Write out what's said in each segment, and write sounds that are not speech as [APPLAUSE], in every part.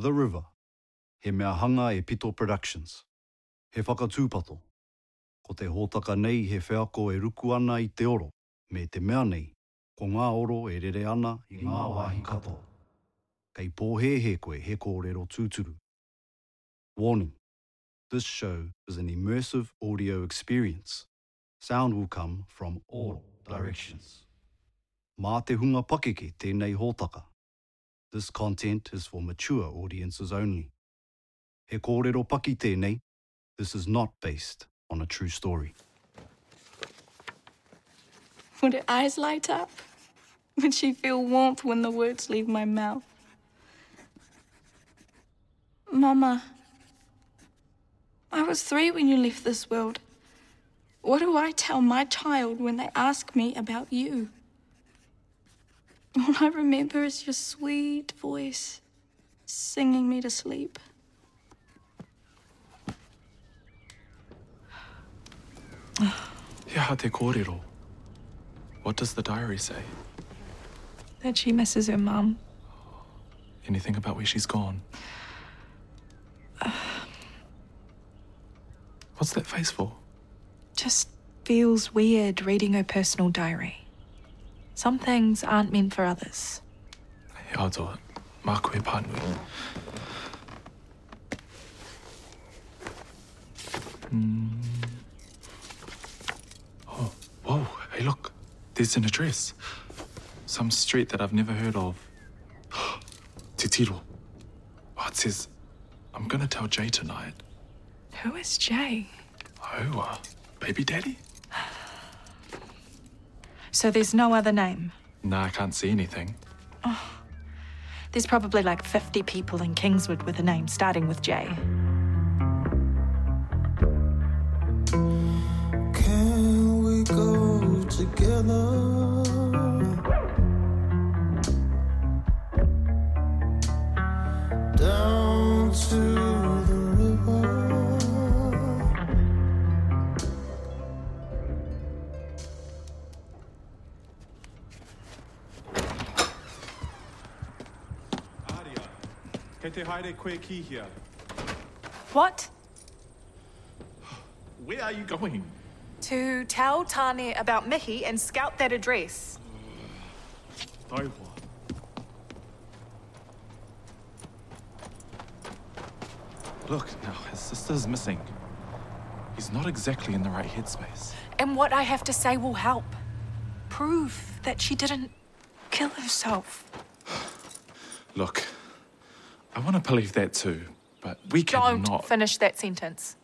The River. He mea hanga e Pito Productions. He whakatūpato. Ko te hōtaka nei he whiako e ruku ana i te oro, me te mea nei, ko ngā oro e rere ana i ngā wāhi kato. Kei pōhehe koe he kōrero tūturu. Warning. This show is an immersive audio experience. Sound will come from all directions. Mā te hunga pakeke tēnei hōtaka. This content is for mature audiences only. He kōrero paki tēnei, this is not based on a true story. Would her eyes light up? Would she feel warmth when the words leave my mouth? Mama, I was three when you left this world. What do I tell my child when they ask me about you? All I remember is your sweet voice singing me to sleep. Ia te kōrero. What does the diary say? That she misses her mum. Anything about where she's gone? What's that face for? Just feels weird reading her personal diary. Some things aren't meant for others. Ato, mā koe pānui. Hmm. Oh, whoa, hey look, there's an address. Some street that I've never heard of. [GASPS] Te Tiro. Oh, it says, I'm gonna tell Jay tonight. Who is Jay? Oh, uh, baby daddy? So there's no other name. No, I can't see anything. Oh. There's probably like 50 people in Kingswood with a name starting with J. Can we go together? Kei te haere koe ki hia. What? Where are you going? To tell Tane about Mihi and scout that address. Uh, Taiwa. Look, now, his sister's missing. He's not exactly in the right headspace. And what I have to say will help. Prove that she didn't kill herself. Look, I want to believe that too, but we Don't cannot. finish that sentence.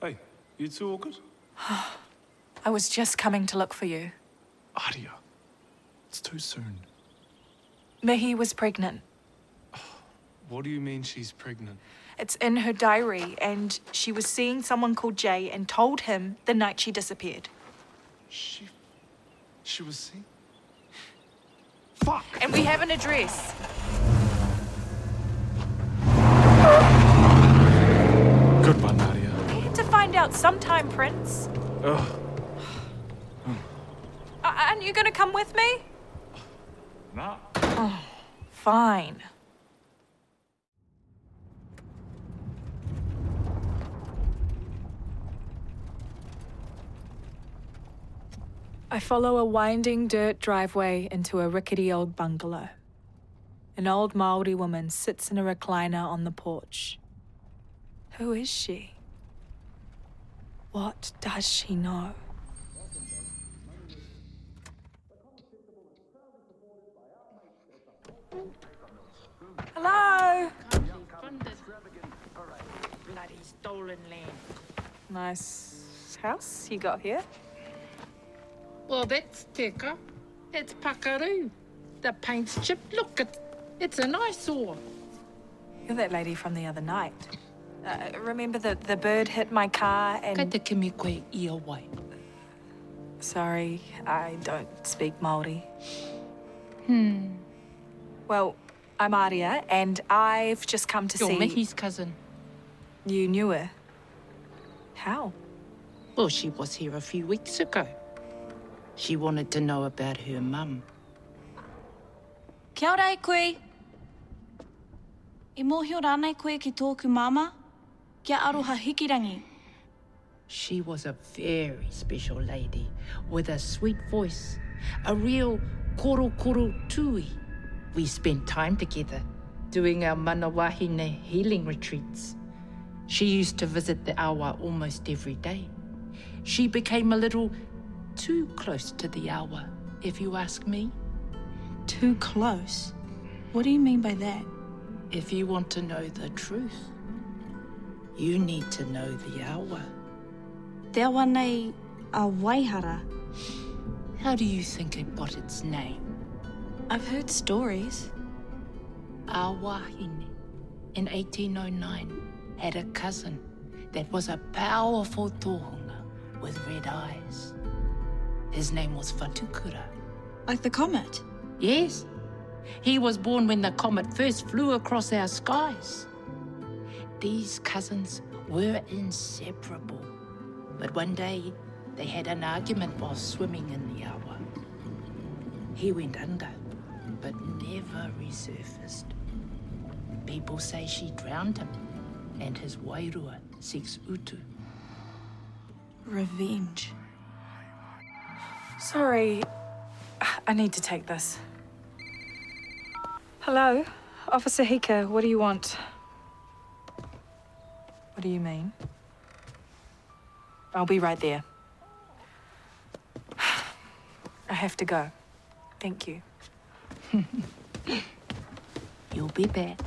Hey, you two all good? [SIGHS] I was just coming to look for you. Aria, it's too soon. Mihi was pregnant. Oh, what do you mean she's pregnant? It's in her diary, and she was seeing someone called Jay and told him the night she disappeared. She... She was seen? And we have an address. Good one, Aria. We had to find out sometime, Prince. Ugh, uh, A- aren't you gonna come with me? nah. Oh, fine. I follow a winding dirt driveway into a rickety old bungalow. An old Maori woman sits in a recliner on the porch. Who is she? What does she know? Hello. Bloody stolen land. Nice house you got here. Well, that's Teka. It's Pakaru. The paint's chipped. Look, it, it's an eyesore. You're that lady from the other night. Uh, remember that the bird hit my car Kei and... te kimi koe ia wai. Sorry, I don't speak Māori. Hmm. Well, I'm Aria, and I've just come to see Your see... Mihi's cousin. You knew her. How? Well, she was here a few weeks ago. She wanted to know about her mum. Kia ora e koe. I mōhio rānei koe ki tōku mama, kia aroha hikirangi. She was a very special lady with a sweet voice, a real koro koro tui. We spent time together doing our manawahine healing retreats. She used to visit the awa almost every day. She became a little too close to the hour, if you ask me. Too close. What do you mean by that? If you want to know the truth, you need to know the awa. Te awa nei a Waihara. How do you think it got its name? I've heard stories. Awahine, in 1809, had a cousin that was a powerful tohunga with red eyes. His name was Whatukura. Like the comet. Yes, he was born when the comet first flew across our skies. These cousins were inseparable, but one day they had an argument while swimming in the Awa. He went under, but never resurfaced. People say she drowned him, and his wairua seeks utu. Revenge. Sorry. I need to take this. Hello? Officer Hika, what do you want? What do you mean? I'll be right there. I have to go. Thank you. [LAUGHS] You'll be back.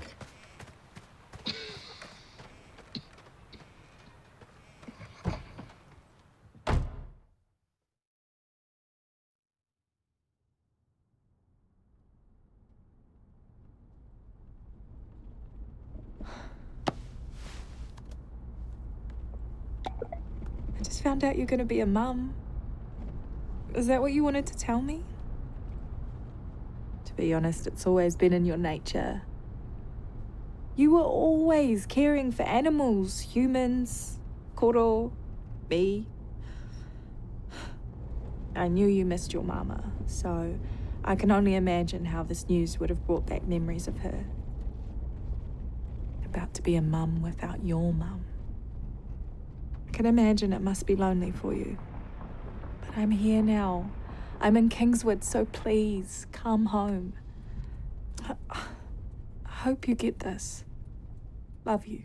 Found out you're gonna be a mum. Is that what you wanted to tell me? To be honest, it's always been in your nature. You were always caring for animals, humans, Koro, me. I knew you missed your mama, so I can only imagine how this news would have brought back memories of her. About to be a mum without your mum. I can imagine it must be lonely for you. But I'm here now. I'm in Kingswood, so please come home. I, I hope you get this. Love you.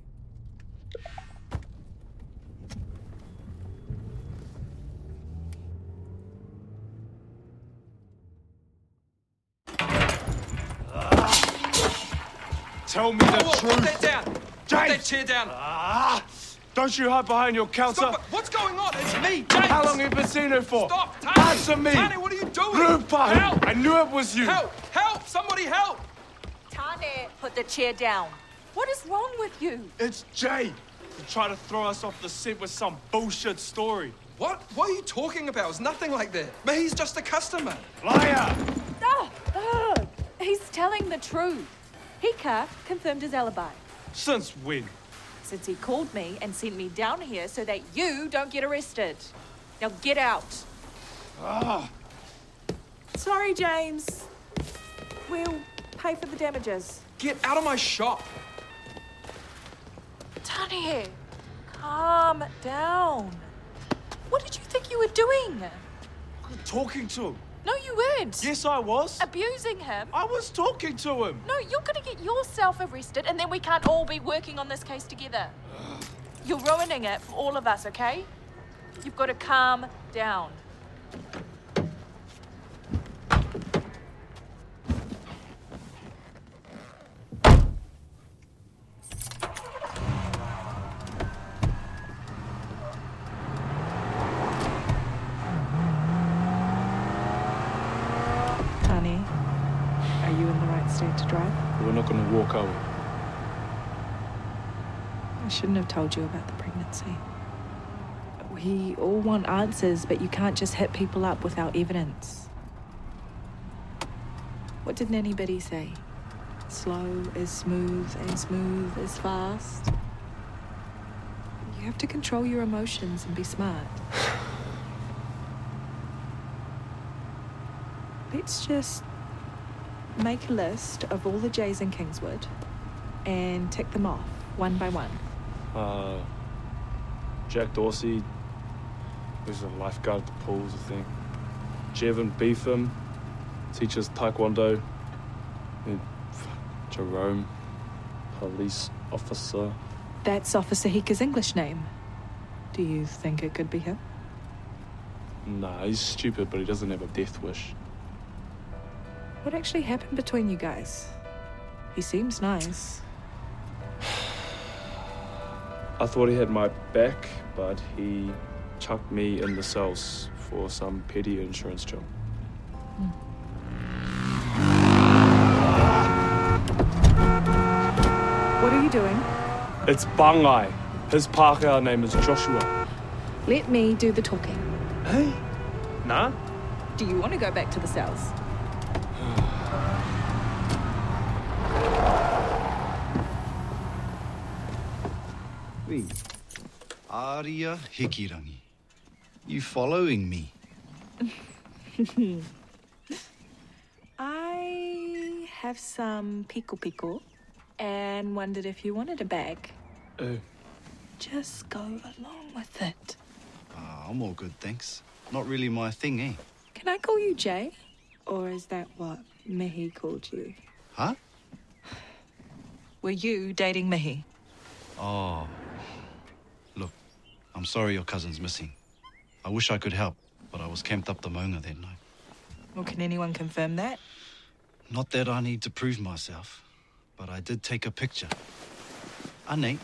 Tell me the Whoa, truth. put that down. Put James! that chair down. Ah! Don't you hide behind your counter. Stop it. What's going on? It's me, James. How long have you been seeing her for? Stop, Tony. Answer me. Tony, what are you doing? Rupert, Help! I knew it was you. Help! Help! Somebody help! Tane, put the chair down. What is wrong with you? It's Jay. You try to throw us off the scent with some bullshit story. What? What are you talking about? It's nothing like that. But he's just a customer. Liar! Ah, ah, he's telling the truth. Hika confirmed his alibi. Since when? Since he called me and sent me down here so that you don't get arrested. Now get out. Ah, Sorry, James. We'll pay for the damages. Get out of my shop. Tanya, calm down. What did you think you were doing? talking to him. No, you weren't. Yes, I was. Abusing him. I was talking to him. No, you're gonna get yourself arrested and then we can't all be working on this case together. You're ruining it for all of us, okay? You've got to calm down. Honey, are you in the right state to drive? We're not gonna walk out. I shouldn't have told you about the pregnancy. We all want answers, but you can't just hit people up without evidence. What did Nanny Biddy say? Slow is smooth, and smooth is fast. You have to control your emotions and be smart. [SIGHS] Let's just make a list of all the J's in Kingswood and tick them off one by one. Uh, Jack Dorsey, who's a lifeguard at the pools, I think. Jevon Beetham, teaches Taekwondo. And Jerome, police officer. That's Officer Hika's English name. Do you think it could be him? Nah, he's stupid, but he doesn't have a death wish. What actually happened between you guys? He seems nice. I thought he had my back, but he chucked me in the cells for some petty insurance job. Hmm. What are you doing? It's Bangai. His Pākehā name is Joshua. Let me do the talking. Hey? Nah? Do you want to go back to the cells? Ui. Aria Hikirangi. You following me? [LAUGHS] I have some pikopiko and wondered if you wanted a bag. Uh, Just go along with it. Ah, I'm all good, thanks. Not really my thing, eh? Can I call you Jay? Or is that what Mihi called you? Huh? [SIGHS] Were you dating Mihi? Oh. I'm sorry your cousin's missing. I wish I could help, but I was camped up the Maunga that night. Well, can anyone confirm that? Not that I need to prove myself, but I did take a picture. Ane.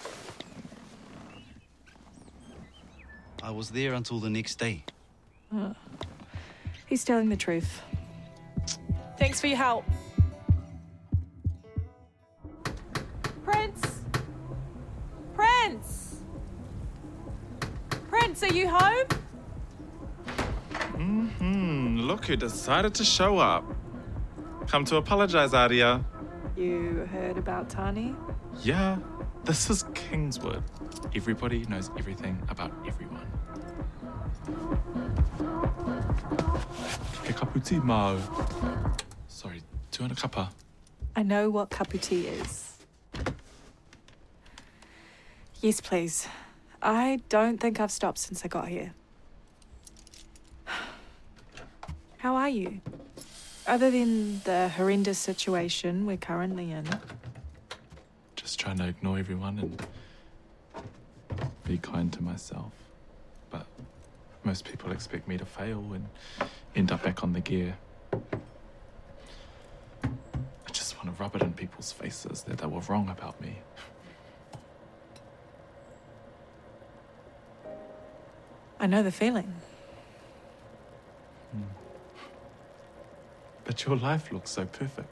I was there until the next day. He's telling the truth. Thanks for your help. Prince, are you home? Mm hmm, look who decided to show up. Come to apologize, Aria. You heard about Tani? Yeah, this is Kingswood. Everybody knows everything about everyone. Ke kaputi mau. Sorry, two and a cuppa. I know what kaputi is. Yes, please. I don't think I've stopped since I got here. [SIGHS] How are you? Other than the horrendous situation we're currently in. Just trying to ignore everyone and be kind to myself. But most people expect me to fail and end up back on the gear. I just want to rub it in people's faces that they were wrong about me. I know the feeling. Hmm. But your life looks so perfect.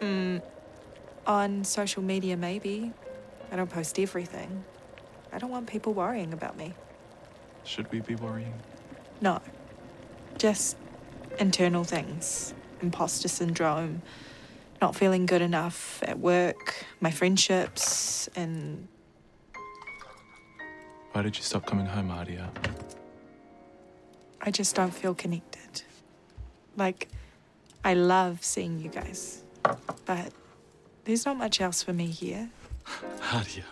Hmm. On social media, maybe. I don't post everything. I don't want people worrying about me. Should we be worrying? No. Just internal things. Imposter syndrome, not feeling good enough at work, my friendships, and Why did you stop coming home, Aria? I just don't feel connected. Like, I love seeing you guys, but there's not much else for me here. [LAUGHS] Aria.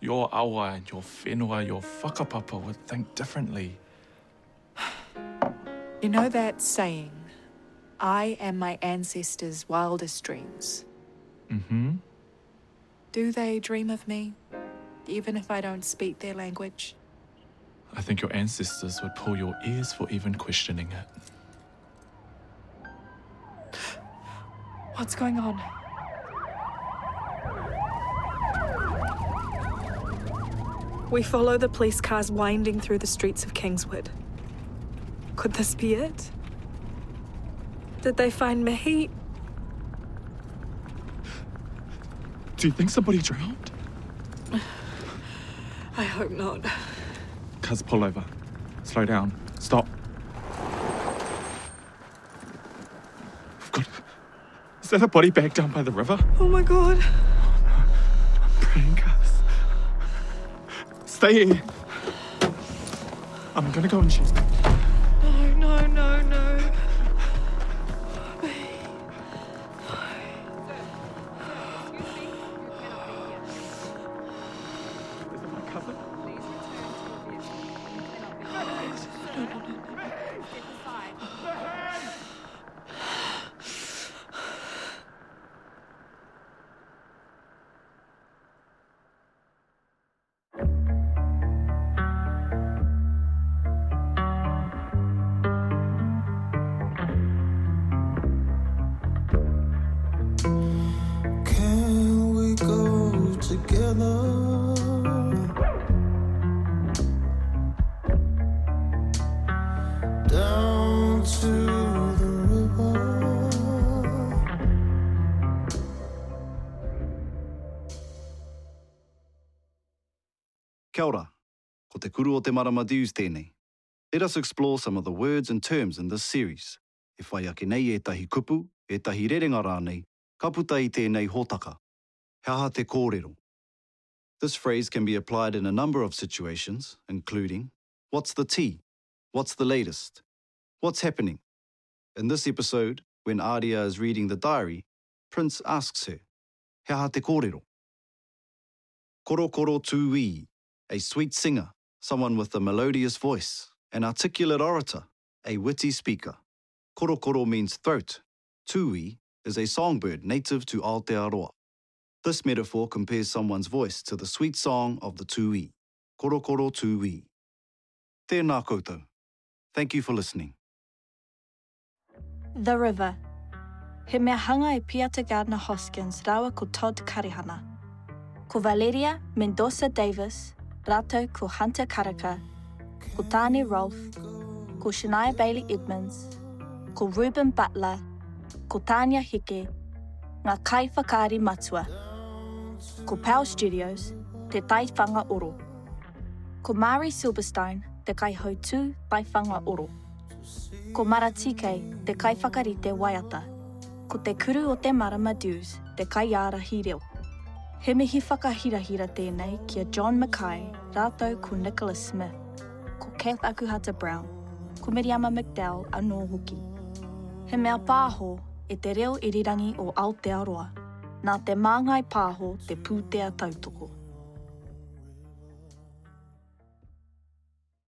Your awa and your whenua, your whakapapa would think differently. [SIGHS] You know that saying, I am my ancestors' wildest dreams. Mm-hmm. Do they dream of me, even if I don't speak their language? I think your ancestors would pull your ears for even questioning it. What's going on? We follow the police cars winding through the streets of Kingswood. Could this be it? Did they find Mihi? Do you think somebody drowned? [SIGHS] [SIGHS] [SIGHS] I hope not. Cuz, pull over. Slow down. Stop. We've got. Is that a body bag down by the river? Oh my god. I'm Praying, Cuz. Stay here. I'm gonna go and check. No, no, no, no. Together. Down to the river. Kia ora, ko te kuru o te marama Dews tēnei. Let us explore some of the words and terms in this series. E whai ake nei e tahi kupu, e tahi rerenga rānei, ka puta i tēnei hōtaka. He te kōrero. This phrase can be applied in a number of situations, including What's the tea? What's the latest? What's happening? In this episode, when Aria is reading the diary, Prince asks her, He aha te kōrero? Koro koro tū a sweet singer, someone with a melodious voice, an articulate orator, a witty speaker. Korokoro means throat. Tui is a songbird native to Aotearoa. This metaphor compares someone's voice to the sweet song of the tui. Korokoro tui. Tēnā koutou. Thank you for listening. The River. He mea hanga e Piata Gardner Hoskins rawa ko Todd Karihana. Ko Valeria Mendoza Davis, rato ko Hunter Karaka, ko Tani Rolfe, ko Shania Bailey Edmonds, ko Ruben Butler, ko Tanya Hike, ngā kaiwhakaari matua. Ko Pau Studios, te tai whanga oro. Ko Mari Silverstone, te kai hautū tai whanga oro. Ko Maratike, te kai whakarite waiata. Ko te kuru o te marama Dews, te kai ara hi reo. He mihi whakahirahira tēnei kia John Mackay, rātou ko Nicholas Smith, ko Kath Akuhata Brown, ko Miriama McDowell a hoki. He mea pāho e te reo irirangi o Aotearoa, nā te māngai pāho te pūtea tautoko.